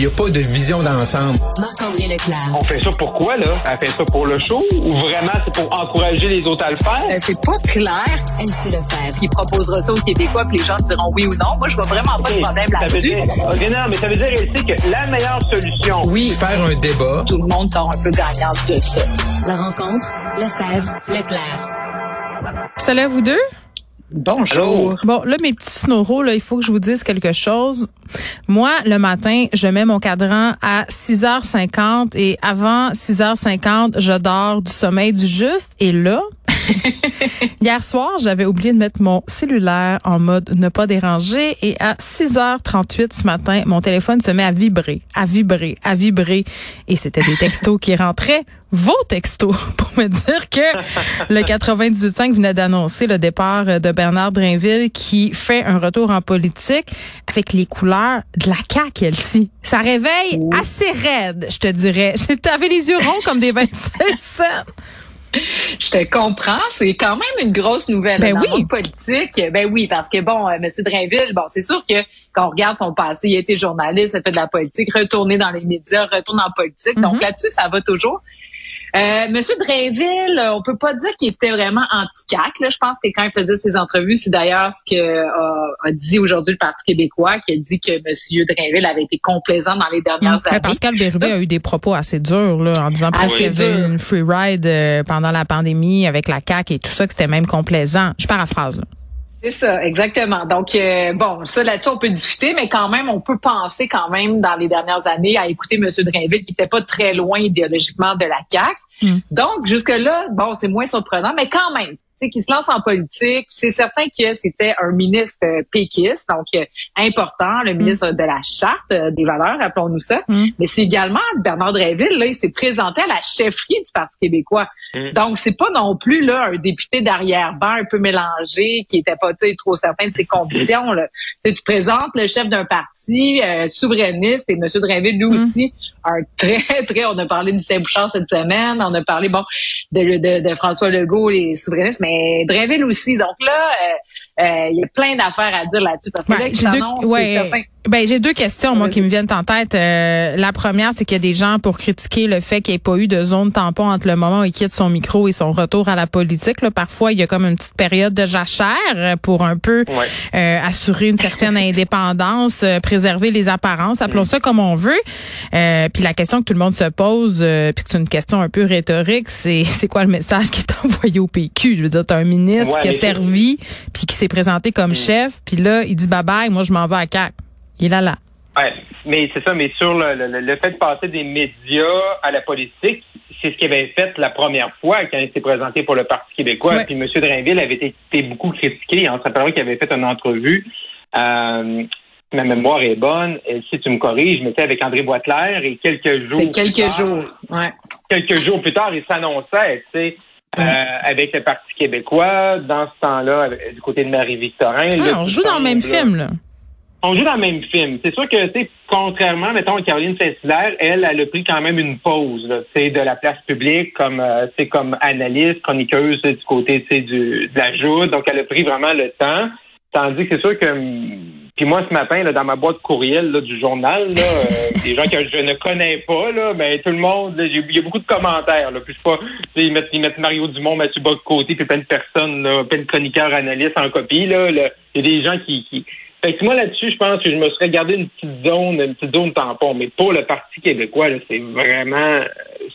Il n'y a pas de vision d'ensemble. Marc-André Leclerc. On fait ça pourquoi, là? Elle fait ça pour le show ou vraiment c'est pour encourager les autres à le faire? Euh, c'est pas clair. Elsie Lefebvre. Il proposera ça aux Québécois, puis les gens diront oui ou non. Moi, je vois vraiment pas de problème Ça veut là-dessus. dire, ok, non, mais ça veut dire, elle sait que la meilleure solution, Oui, Faire un débat. tout le monde sort un peu gagnant de ça. La rencontre. Lefebvre. Leclerc. Salut à vous deux. Bonjour. Bon, là, mes petits snoros, là, il faut que je vous dise quelque chose. Moi, le matin, je mets mon cadran à 6h50 et avant 6h50, je dors du sommeil du juste. Et là, hier soir, j'avais oublié de mettre mon cellulaire en mode ne pas déranger et à 6h38 ce matin, mon téléphone se met à vibrer, à vibrer, à vibrer et c'était des textos qui rentraient vos textos pour me dire que le 98.5 venait d'annoncer le départ de Bernard Drinville qui fait un retour en politique avec les couleurs de la CAQ, Elsie. Ça réveille assez raide, je te dirais. T'avais les yeux ronds comme des 25 cents. Je te comprends, c'est quand même une grosse nouvelle Ben dans oui. le monde politique. Ben oui, parce que bon, euh, Monsieur Drainville, bon, c'est sûr que quand on regarde son passé, il a été journaliste, il a fait de la politique, retourné dans les médias, retourne en politique. Mhm. Donc là-dessus, ça va toujours. Euh, Monsieur Drainville, euh, on peut pas dire qu'il était vraiment anti-CAC. Je pense que quand il faisait ses entrevues, c'est d'ailleurs ce que euh, a dit aujourd'hui le Parti québécois, qui a dit que Monsieur Drainville avait été complaisant dans les dernières Mais années. Pascal Bérubé a eu des propos assez durs là, en disant presque qu'il y avait une free ride pendant la pandémie avec la CAQ et tout ça, que c'était même complaisant. Je paraphrase. Là. C'est ça, exactement. Donc, euh, bon, ça là-dessus, on peut discuter, mais quand même, on peut penser quand même dans les dernières années à écouter M. Drainville, qui n'était pas très loin idéologiquement de la CAQ. Mm. Donc, jusque-là, bon, c'est moins surprenant, mais quand même, tu sais, qu'il se lance en politique, c'est certain que c'était un ministre euh, péquiste, donc euh, important, le ministre de la Charte euh, des valeurs, appelons-nous ça. Mm. Mais c'est également Bernard Drainville, là, il s'est présenté à la chefferie du Parti québécois. Mm. Donc, c'est pas non plus là un député d'arrière-ban un peu mélangé, qui était pas tu sais, trop certain de ses convictions. Là. Tu sais, tu présentes le chef d'un parti euh, souverainiste et M. Drainville, lui aussi, un très, très, on a parlé du Saint-Bouchard cette semaine, on a parlé, bon, de, de, de François Legault, les souverainistes, mais Drainville aussi. Donc là, euh, il y a plein d'affaires à dire là-dessus, parce que Ouais, j'ai deux- ouais. Ben, j'ai deux questions, moi, qui me viennent en tête. Euh, la première, c'est qu'il y a des gens pour critiquer le fait qu'il n'y ait pas eu de zone tampon entre le moment où il quitte son micro et son retour à la politique. Là, parfois, il y a comme une petite période de jachère euh, pour un peu Ouais. euh, assurer une certaine indépendance, euh, préserver les apparences, appelons ça comme on veut. Euh, puis la question que tout le monde se pose, euh, puis que c'est une question un peu rhétorique, c'est c'est quoi le message qui est envoyé au PQ? Je veux dire, t'as un ministre Ouais, qui a servi, puis qui s'est présenté comme chef, puis là, il dit bye-bye, moi je m'en vais à CAC. Il est là là. Ouais, mais c'est ça, mais sur le, le, le fait de passer des médias à la politique, c'est ce qu'il avait fait la première fois quand il s'est présenté pour le Parti québécois. Ouais. Puis M. Drainville avait été, beaucoup critiqué. On se rappellera qu'il avait fait une entrevue. Euh, ma mémoire est bonne. Et si tu me corriges, mais c'était avec André Boitler et quelques jours. C'est plus quelques tard- jours. Ouais. quelques jours plus tard, il s'annonçait, tu sais, euh, avec le Parti québécois, dans ce temps-là, avec- du côté de Marie-Victorin. Ah, on joue dans le même là. film, là. On joue dans le même film. C'est sûr que, tu sais, contrairement, mettons, à Caroline Saint-Hilaire, elle, elle a pris quand même une pause, tu sais, de la place publique comme, euh, tu sais, comme analyste, chroniqueuse, du côté, tu sais, du, de la joute. Donc, elle a pris vraiment le temps. Tandis que c'est sûr que, hum, puis moi, ce matin, là, dans ma boîte courriel là, du journal, là, euh, des gens que je ne connais pas, là, ben, tout le monde, là, j'ai- il y a beaucoup de commentaires. Là, puis je sais pas, ils mettent, ils mettent Mario Dumont, Mathieu Bock-Côté, puis plein de personnes, là, plein de chroniqueurs, analystes en copie. Là, là. Il y a des gens qui... qui... Fait que moi, là-dessus, je pense que je me serais gardé une petite zone, une petite zone tampon. Mais pour le Parti québécois, là, c'est vraiment...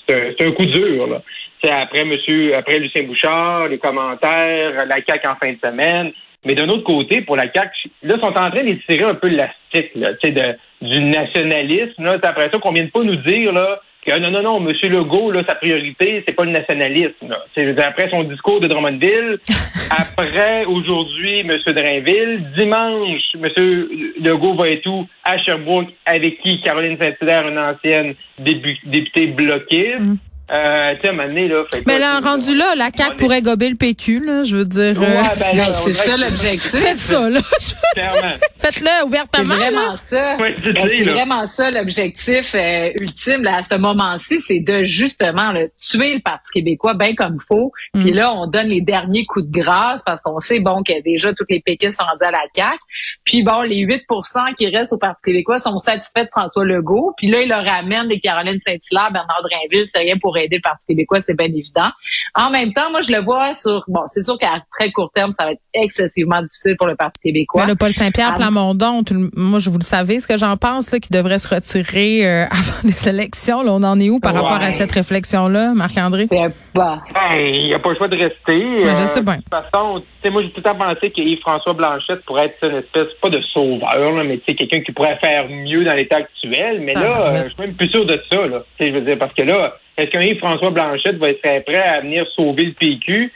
C'est un, c'est un coup dur, là. C'est après monsieur, après Lucien Bouchard, les commentaires, la CAQ en fin de semaine. Mais d'un autre côté, pour la CAQ, là, ils sont en train d'étirer un peu l'élastique, là, tu sais, de, du nationalisme, là. C'est après ça qu'on vient de pas nous dire, là, que ah, non, non, non, M. Legault, là, sa priorité, c'est pas le nationalisme, là. C'est, je veux dire, après son discours de Drummondville, après, aujourd'hui, M. Drainville, dimanche, M. Legault va être où? À Sherbrooke, avec qui? Caroline Saint-Hilaire, une ancienne débu- députée bloquiste. Mm. Euh, tu sais, à un moment donné, là. fait Mais là, là, c'est- rendu là, la CAQ est- pourrait gober le PQ, là, je veux dire. Ouais, euh, ben C'est ça que- l'objectif. Faites ça, là. Je veux dire, Clairement. Faites-le C'est ouvertement. là. vraiment ça. Ouais, c'est c'est vraiment ça l'objectif euh, ultime là, à ce moment-ci, c'est de justement là, tuer le Parti québécois bien comme il faut. Puis Mm. là, on donne les derniers coups de grâce parce qu'on sait bon que déjà toutes les péquistes sont rendus à la CAQ. Puis bon, les 8% qui restent au Parti québécois sont satisfaits de François Legault. Puis là, il leur ramène des Caroline Saint-Hilaire, Bernard Drinville, c'est rien pour aider le Parti québécois, c'est bien évident. En même temps, moi, je le vois sur bon, c'est sûr qu'à très court terme, ça va être excessivement difficile pour le Parti québécois. Mais le Paul Saint-Pierre Ah. Plamondon, tout le- moi, je vous le savez, ce que j'en pense, là, qui devrait se retirer euh, avant les élections. Là, on en est où par Ouais. rapport à cette réflexion-là, Marc-André? Pas. Ben, il n'y a pas le choix de rester. Ouais, je sais bien. De toute façon, tu sais, moi, j'ai tout le temps pensé que Yves-François Blanchette pourrait être une espèce, pas de sauveur, là, mais tu sais, quelqu'un qui pourrait faire mieux dans l'état actuel. Mais Ah, là, euh, je suis même plus sûr de ça, là. Tu sais, je veux dire, parce que là, est-ce qu'un Yves-François Blanchette va être prêt à venir sauver le PQ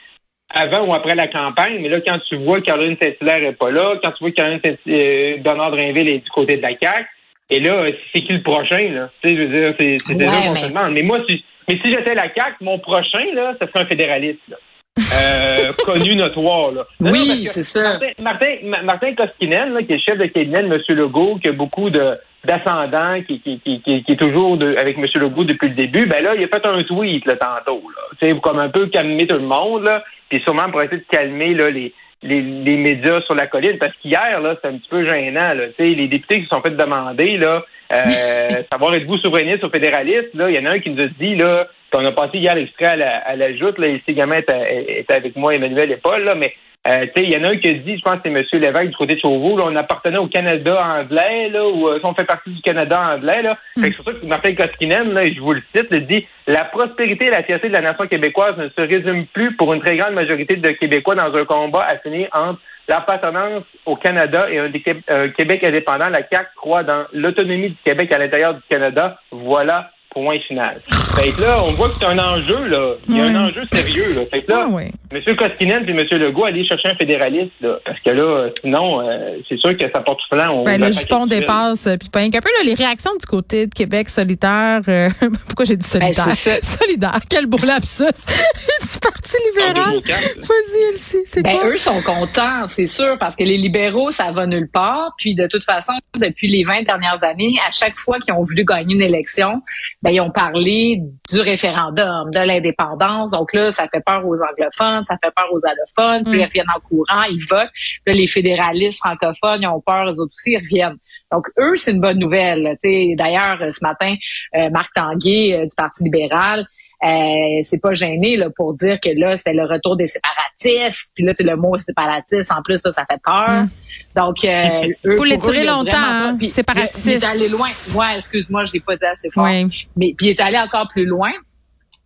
avant ou après la campagne? Mais là, quand tu vois que Caroline Saint-Hilaire est pas là, quand tu vois que Caroline Saint euh, Bernard Drinville est du côté de la CAQ, et là, c'est qui le prochain, là? Tu sais, je veux dire, c'est c'est déjà qu'on mais- se demande. Mais moi, si, mais si j'étais la CAQ, mon prochain, là, ce serait un fédéraliste, là. Euh, connu, notoire, là. Non, Oui, c'est ça. Martin, Martin, Ma- Martin Koskinen, là, qui est le chef de cabinet de M. Legault, qui a beaucoup de d'ascendants, qui, qui, qui, qui, est toujours de- avec M. Legault depuis le début, ben là, il a fait un tweet là, tantôt, là. Tu sais, comme un peu calmer tout le monde, là, puis sûrement pour essayer de calmer là, les, les, les médias sur la colline, parce qu'hier, là, c'est un petit peu gênant, là. Tu sais, les députés qui se sont fait demander, là, euh, savoir êtes-vous souverainiste ou fédéraliste, là, il y en a un qui nous a dit, là, on a passé hier l'extrait à la, à la joute, là, et gamins étaient, étaient avec moi, Emmanuel et Paul, là, mais euh, tu sais, il y en a un qui a dit, je pense que c'est M. Lévesque du côté de Chauveau, là, on appartenait au Canada anglais, là, ou euh, on fait partie du Canada anglais, là. Fait que c'est pour ça que Martin Koskinen, là, je vous le cite, le dit La prospérité et la fierté de la nation québécoise ne se résument plus pour une très grande majorité de Québécois dans un combat assigné entre l'appartenance au Canada et un Québec indépendant. La CAQ croit dans l'autonomie du Québec à l'intérieur du Canada. Voilà, point final. Fait que là, on voit que c'est un enjeu, là. Il y a un enjeu sérieux, là. Fait que là, Ah oui. M. Koskinen et M. Legault aller chercher un fédéraliste, là, parce que là, euh, sinon, euh, c'est sûr que ça porte flanc. au Ben, le jupon dépasse, euh, puis pas qu'un peu. Là, les réactions du côté de Québec solitaire. euh, pourquoi j'ai dit solidaire? Ben, c'est solidaire. Quel beau lapsus. du Parti libéral. Vas-y, Elsie, c'est Ben, quoi? eux sont contents, c'est sûr, parce que les libéraux, ça va nulle part. Puis, de toute façon, depuis les 20 dernières années, à chaque fois qu'ils ont voulu gagner une élection, ben, ils ont parlé du référendum, de l'indépendance. Donc là, ça fait peur aux anglophones, ça fait peur aux allophones. Puis, Mm. ils reviennent en courant, ils votent. Puis les fédéralistes francophones, ils ont peur, eux autres aussi, ils reviennent. Donc, eux, c'est une bonne nouvelle. là. Tu sais, D'ailleurs, euh, ce matin, euh, Marc Tanguay euh, du Parti libéral, euh, c'est pas gêné là, pour dire que là, c'était le retour des séparatistes. Puis là, le mot séparatiste, en plus, ça, ça fait peur. Donc, euh, eux, Faut pour l'étirer longtemps, hein, séparatiste. Il est allé loin. Ouais, excuse-moi, je l'ai pas dit assez fort. Oui. Mais puis il est allé encore plus loin.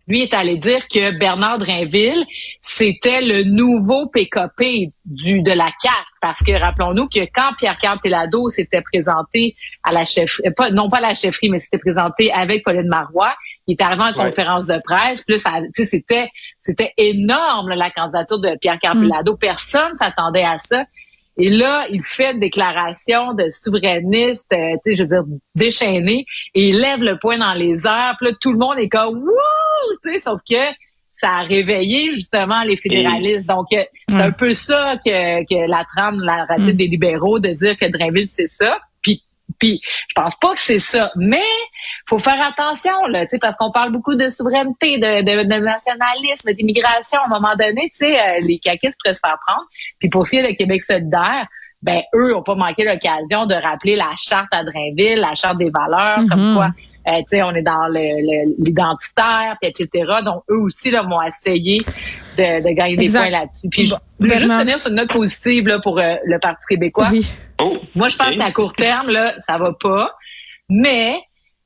Lui est allé dire que Bernard Drinville, c'était le nouveau PKP du de la CAQ. Parce que rappelons-nous que quand Pierre-Carl Pelado s'était présenté à la chefferie, pas, non pas à la chefferie, mais s'était présenté avec Pauline Marois, il est arrivé en Ouais. conférence de presse. Plus, ça- tu sais, c'était c'était énorme là, la candidature de Pierre-Carl Mm. Pelado. Personne s'attendait à ça. Et là, il fait une déclaration de souverainiste, euh, tu sais, je veux dire, déchaîné, et il lève le poing dans les airs. Puis là, tout le monde est comme « Wouh! » Tu sais, sauf que ça a réveillé justement les fédéralistes. Donc, euh, c'est un peu ça que, que la trame, la ratée Mm. des libéraux, de dire que Drainville, c'est ça. Puis, je pense pas que c'est ça. Mais faut faire attention, là, tu sais, parce qu'on parle beaucoup de souveraineté, de, de, de nationalisme, d'immigration. À un moment donné, tu sais, euh, les caquistes pourraient se faire prendre. Puis pour ce qui est de Québec solidaire, ben eux ont pas manqué l'occasion de rappeler la charte à Drainville, la charte des valeurs, comme quoi, euh, tu sais, on est dans le- le- l'identitaire, puis etc. Donc eux aussi là vont essayer de, de gagner des points là-dessus. Puis je Bon, je veux juste finir sur une note positive là, pour euh, le Parti québécois. Oui. Oh, Moi, je pense qu'à court terme, là, ça va pas. Mais,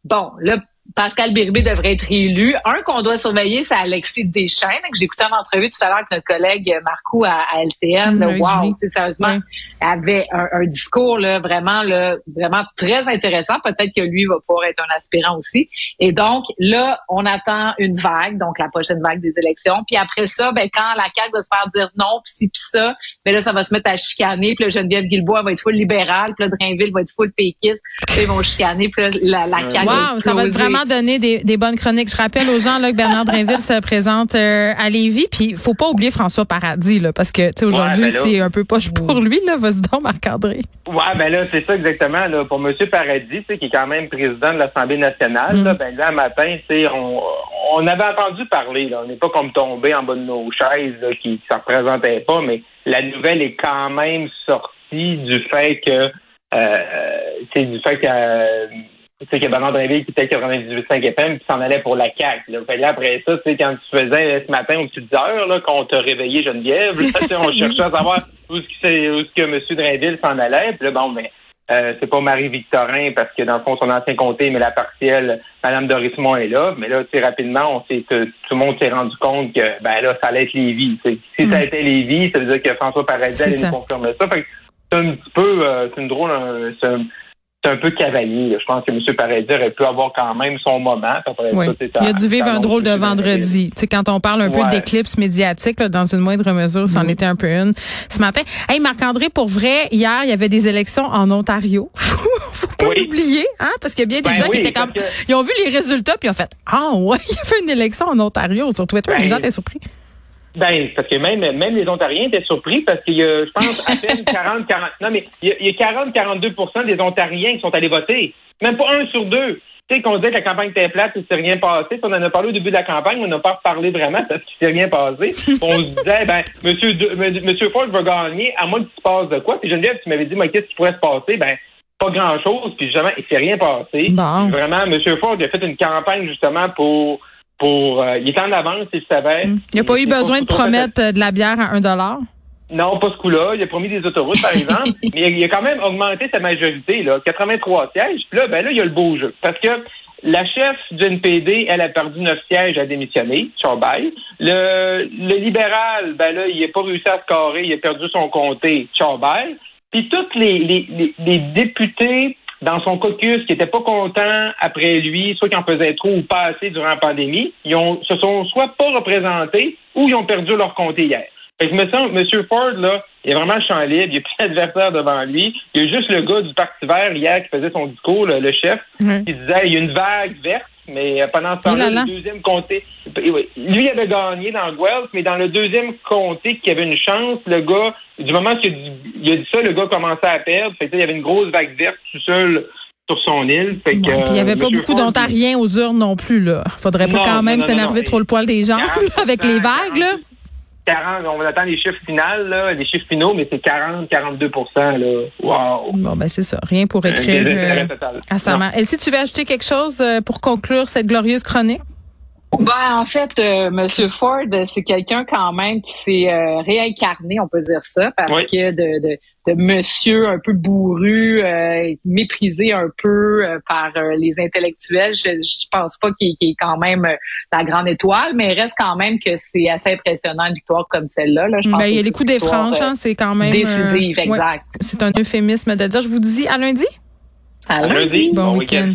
bon, là, Pascal Bérubé devrait être élu. Un qu'on doit surveiller, c'est Alexis Deschênes, que j'écoutais en entrevue tout à l'heure avec notre collègue Marco à, à LCN. Mm, wow, sérieusement, avait un, un discours là, vraiment, là, vraiment très intéressant. Peut-être que lui va pouvoir être un aspirant aussi. Et donc, là, on attend une vague, donc la prochaine vague des élections. Puis après ça, ben, quand la CAQ va se faire dire non, puis ci, puis ça, mais là, ça va se mettre à chicaner. Puis là, Geneviève Guilbois va être full libérale. Puis là, Drainville va être full péquiste. Puis là, ils vont chicaner. Puis là, la, la CAQ Wow, ça va être vraiment donner des, des bonnes chroniques. Je rappelle aux gens là, que Bernard Drinville se présente euh, à Lévis. Puis faut pas oublier François Paradis, là, parce que aujourd'hui, ben c'est un peu poche pour lui. Là. Vas-y donc, Marc-André. Ouais, ben là, c'est ça exactement. Là, pour M. Paradis, qui est quand même président de l'Assemblée nationale, là, ben là, matin, on, on avait entendu parler, là. On n'est pas comme tombé en bas de nos chaises, là, qui ne s'en représentait pas, mais la nouvelle est quand même sortie du fait que euh, c'est du fait que euh, sais, que Bernard Drinville qui était 98.5 FM puis s'en allait pour la CAQ. Là. Fait là, après ça, tu sais, quand tu faisais euh, ce matin aux petites heures, là, qu'on t'a réveillé Geneviève, là, on cherchait à savoir où est-ce que, c'est- où est-ce que M. Drainville s'en allait. Puis là, bon, mais euh, c'est pas Marie-Victorin parce que dans le fond, son ancien comté, mais la partielle, Mme Dorismont est là. Mais là, tu sais, rapidement, on s'est, tout tout le monde s'est rendu compte que ben là, ça allait être Lévis. tu sais. Si ça était Lévis, ça veut dire que François Paradis allait ça. nous confirmer ça. Fait que c'est un petit peu, euh, c'est une drôle, c'est un, peu cavalier. là. Je pense que M. Paradis aurait pu avoir quand même son moment. Oui. ça, Il a dû vivre un drôle de vendredi. Tu sais, quand on parle un peu d'éclipse médiatique, là, dans une moindre mesure, c'en était un peu une ce matin. Hey, Marc-André, pour vrai, hier, il y avait des élections en Ontario. Faut pas Oui. l'oublier, hein, parce qu'il y a bien des Ben gens qui étaient comme, que- ils ont vu les résultats puis ils ont fait, ah ouais, il y a fait une élection en Ontario sur Twitter. Ben, les gens étaient surpris. Ben, parce que même, même les Ontariens étaient surpris parce qu'il y a, je pense, à peine 40, 40, non, mais il y a, il y a 40, 42 des Ontariens qui sont allés voter. Même pas un sur deux. Tu sais, qu'on disait que la campagne était plate, il s'est rien passé. Puis On en a parlé au début de la campagne, on n'a pas reparlé vraiment parce qu'il s'est rien passé. On se disait, ben, monsieur, De- M- monsieur Ford va gagner, à moins qu'il se passe de quoi. Puis Geneviève, tu m'avais dit, mais qu'est-ce qui pourrait se passer? Ben, pas grand chose. Puis justement, il s'est rien passé. Bon. Vraiment, monsieur Ford a fait une campagne justement pour, pour, euh, il est en avance, il le savait. Il n'y a pas eu besoin de fait- promettre euh, de la bière à un dollar? non, pas ce coup-là. Il a promis des autoroutes, par exemple. mais il a, il quand même augmenté sa majorité, là. 83 sièges. Puis là, ben là, il y a le beau jeu. Parce que la chef du NPD, elle a perdu 9 sièges à démissionner, Charbay. Le, le libéral, ben là, il n'a pas réussi à se carrer. Il a perdu son comté, Charbay. Puis tous les, les, les, les députés dans son caucus qui n'étaient pas contents après lui, soit qui en faisaient trop ou pas assez durant la pandémie, ils ont, se sont soit pas représentés ou ils ont perdu leur comté hier. Fait que me semble, M. Ford, là, il est vraiment champ libre, il n'y a plus d'adversaire devant lui. Il y a juste le gars du Parti vert hier qui faisait son discours, le, le chef, Ouais. qui disait il y a une vague verte, mais euh, pendant ce temps-là, là là. le deuxième comté. Lui il avait gagné dans le Guelph, mais dans le deuxième comté qui avait une chance, le gars, du moment qu'il a dit, ça, le gars commençait à perdre. Fait que, il y avait une grosse vague verte tout seul sur son île. Fait que, Ouais, puis il n'y avait euh, pas beaucoup d'Ontariens aux urnes non plus, là. Faudrait pas Non, quand même s'énerver trop le poil des gens, 40%, là, avec les vagues, là. 40, on attend les chiffres finaux, là, les chiffres finaux, mais c'est 40, 42 là. Wow. Bon, ben c'est ça. Rien pour Un écrire euh, à sa mère. Elsie, tu veux ajouter quelque chose euh, pour conclure cette glorieuse chronique? Ben, en fait, euh, Monsieur Ford, c'est quelqu'un quand même qui s'est euh, réincarné, on peut dire ça, parce Oui. que de, de, de monsieur un peu bourru, euh, méprisé un peu euh, par euh, les intellectuels, je, je pense pas qu'il qu'il est quand même euh, la grande étoile, mais il reste quand même que c'est assez impressionnant une victoire comme celle-là. Là. Je pense Ben, il y a les coups des franches, euh, hein, c'est quand même. euh, décisive, ouais, exact. c'est un euphémisme de dire. Je vous dis à lundi. À À lundi. Bon Bon week-end. week-end.